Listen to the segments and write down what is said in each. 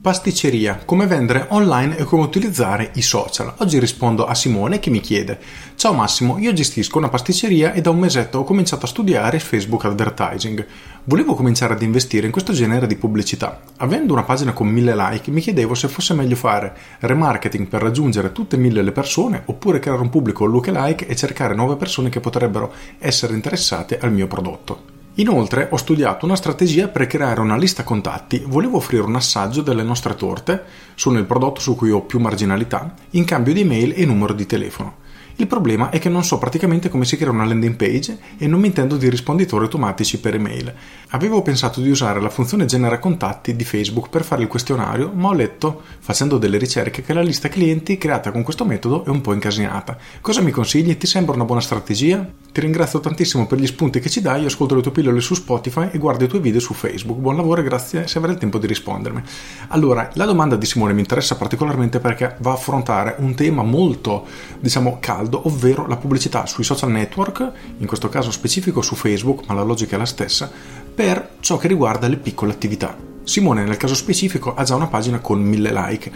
Pasticceria, come vendere online e come utilizzare i social. Oggi rispondo a Simone che mi chiede Ciao Massimo, io gestisco una pasticceria e da un mesetto ho cominciato a studiare Facebook Advertising. Volevo cominciare ad investire in questo genere di pubblicità. Avendo una pagina con mille like mi chiedevo se fosse meglio fare remarketing per raggiungere tutte mille le persone oppure creare un pubblico lookalike e cercare nuove persone che potrebbero essere interessate al mio prodotto. Inoltre ho studiato una strategia per creare una lista contatti, volevo offrire un assaggio delle nostre torte, sono il prodotto su cui ho più marginalità, in cambio di email e numero di telefono. Il problema è che non so praticamente come si crea una landing page e non mi intendo di risponditori automatici per email. Avevo pensato di usare la funzione genera contatti di Facebook per fare il questionario, ma ho letto, facendo delle ricerche, che la lista clienti creata con questo metodo è un po' incasinata. Cosa mi consigli? Ti sembra una buona strategia? Ti ringrazio tantissimo per gli spunti che ci dai, ascolto le tue pillole su Spotify e guardo i tuoi video su Facebook. Buon lavoro e grazie se avrai il tempo di rispondermi. Allora, la domanda di Simone mi interessa particolarmente perché va a affrontare un tema molto, diciamo, caldo ovvero la pubblicità sui social network, in questo caso specifico su Facebook, ma la logica è la stessa, per ciò che riguarda le piccole attività. Simone nel caso specifico ha già una pagina con mille like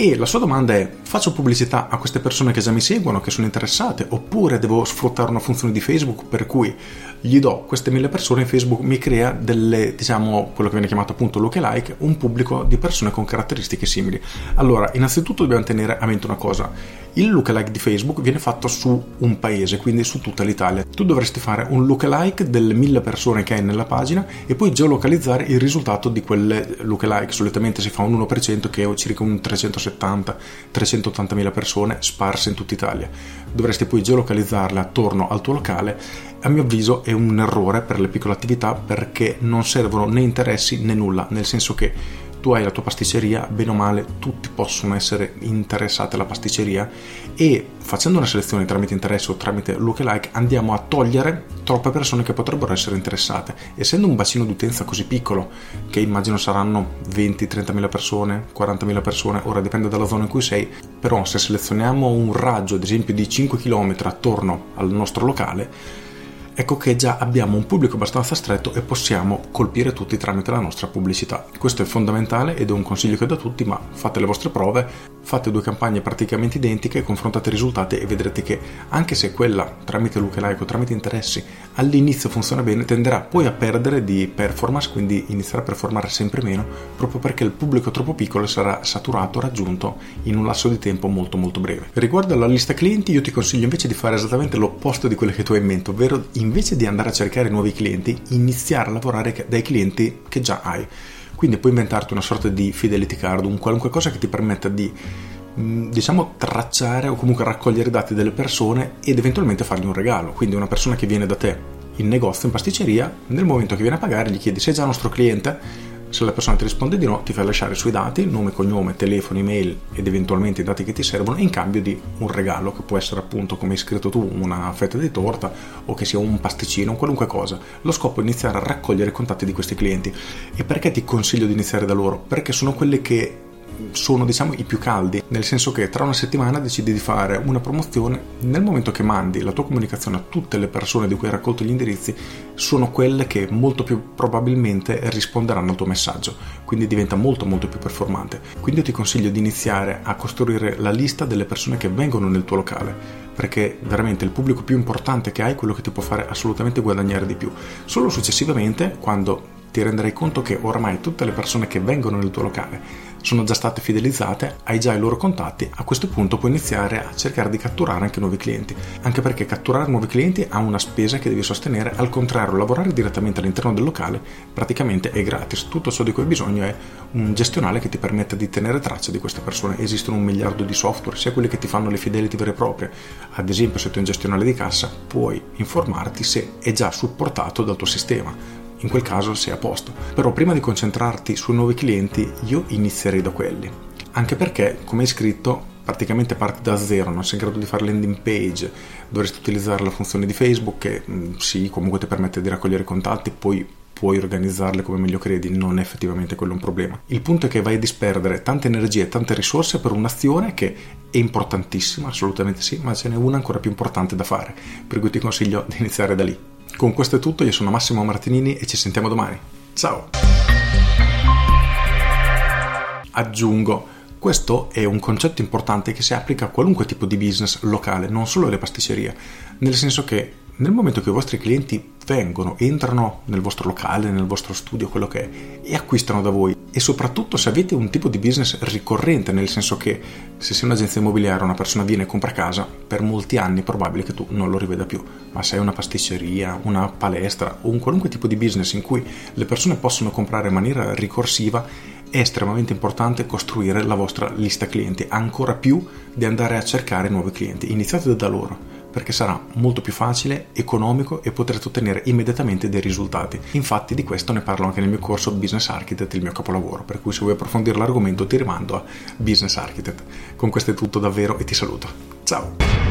e la sua domanda è faccio pubblicità a queste persone che già mi seguono, che sono interessate, oppure devo sfruttare una funzione di Facebook per cui gli do queste mille persone e Facebook mi crea delle, diciamo, quello che viene chiamato appunto lookalike, un pubblico di persone con caratteristiche simili. Allora, innanzitutto dobbiamo tenere a mente una cosa, il lookalike di Facebook viene fatto su un paese, quindi su tutta l'Italia. Tu dovresti fare un lookalike delle mille persone che hai nella pagina e poi geolocalizzare il risultato di quelle lookalike. Solitamente si fa un 1% che è circa un 370-380 mila persone sparse in tutta Italia. Dovresti poi geolocalizzarle attorno al tuo locale. A mio avviso è un errore per le piccole attività perché non servono né interessi né nulla, nel senso che tu hai la tua pasticceria, bene o male tutti possono essere interessati alla pasticceria e facendo una selezione tramite interesse o tramite lookalike andiamo a togliere troppe persone che potrebbero essere interessate. Essendo un bacino d'utenza così piccolo, che immagino saranno 20-30 mila persone, 40 mila persone, ora dipende dalla zona in cui sei, però se selezioniamo un raggio ad esempio di 5 km attorno al nostro locale, ecco che già abbiamo un pubblico abbastanza stretto e possiamo colpire tutti tramite la nostra pubblicità. Questo è fondamentale ed è un consiglio che do a tutti, ma fate le vostre prove, fate due campagne praticamente identiche, confrontate i risultati e vedrete che anche se quella tramite lookalike o tramite interessi all'inizio funziona bene, tenderà poi a perdere di performance, quindi inizierà a performare sempre meno, proprio perché il pubblico troppo piccolo sarà saturato, raggiunto in un lasso di tempo molto molto breve. Riguardo alla lista clienti, io ti consiglio invece di fare esattamente l'opposto di quello che tu hai in mente, ovvero invece di andare a cercare nuovi clienti, iniziare a lavorare dai clienti che già hai. Quindi puoi inventarti una sorta di fidelity card, un qualunque cosa che ti permetta di mm, diciamo tracciare o comunque raccogliere i dati delle persone ed eventualmente fargli un regalo. Quindi una persona che viene da te in negozio, in pasticceria, nel momento che viene a pagare gli chiedi sei già nostro cliente? Se la persona ti risponde di no, ti fai lasciare i suoi dati, nome, cognome, telefono, email ed eventualmente i dati che ti servono in cambio di un regalo che può essere appunto, come hai scritto tu, una fetta di torta o che sia un pasticcino, qualunque cosa. Lo scopo è iniziare a raccogliere i contatti di questi clienti. E perché ti consiglio di iniziare da loro? Perché sono quelle che sono diciamo i più caldi, nel senso che tra una settimana decidi di fare una promozione, nel momento che mandi la tua comunicazione a tutte le persone di cui hai raccolto gli indirizzi, sono quelle che molto più probabilmente risponderanno al tuo messaggio, quindi diventa molto molto più performante. Quindi io ti consiglio di iniziare a costruire la lista delle persone che vengono nel tuo locale, perché veramente il pubblico più importante che hai è quello che ti può fare assolutamente guadagnare di più. Solo successivamente, quando ti renderai conto che oramai tutte le persone che vengono nel tuo locale sono già state fidelizzate, hai già i loro contatti, a questo punto puoi iniziare a cercare di catturare anche nuovi clienti, anche perché catturare nuovi clienti ha una spesa che devi sostenere, al contrario lavorare direttamente all'interno del locale praticamente è gratis, tutto ciò di cui hai bisogno è un gestionale che ti permetta di tenere traccia di queste persone, esistono un miliardo di software, sia quelli che ti fanno le fidelity vere e proprie, ad esempio se tu hai un gestionale di cassa puoi informarti se è già supportato dal tuo sistema, in quel caso sei a posto. Però prima di concentrarti sui nuovi clienti, io inizierei da quelli. Anche perché, come hai scritto, praticamente parti da zero, non sei in grado di fare landing page, dovresti utilizzare la funzione di Facebook che mm, sì, comunque ti permette di raccogliere contatti, poi puoi organizzarle come meglio credi, non è effettivamente quello un problema. Il punto è che vai a disperdere tante energie e tante risorse per un'azione che è importantissima, assolutamente sì, ma ce n'è una ancora più importante da fare, per cui ti consiglio di iniziare da lì. Con questo è tutto, io sono Massimo Martinini e ci sentiamo domani. Ciao! Aggiungo questo è un concetto importante che si applica a qualunque tipo di business locale, non solo alle pasticcerie, nel senso che nel momento che i vostri clienti vengono, entrano nel vostro locale, nel vostro studio, quello che è, e acquistano da voi, e soprattutto se avete un tipo di business ricorrente, nel senso che se sei un'agenzia immobiliare una persona viene e compra casa, per molti anni è probabile che tu non lo riveda più, ma se hai una pasticceria, una palestra o un qualunque tipo di business in cui le persone possono comprare in maniera ricorsiva, è estremamente importante costruire la vostra lista clienti, ancora più di andare a cercare nuovi clienti. Iniziate da loro perché sarà molto più facile, economico e potrete ottenere immediatamente dei risultati. Infatti di questo ne parlo anche nel mio corso Business Architect, il mio capolavoro, per cui se vuoi approfondire l'argomento ti rimando a Business Architect. Con questo è tutto davvero e ti saluto. Ciao!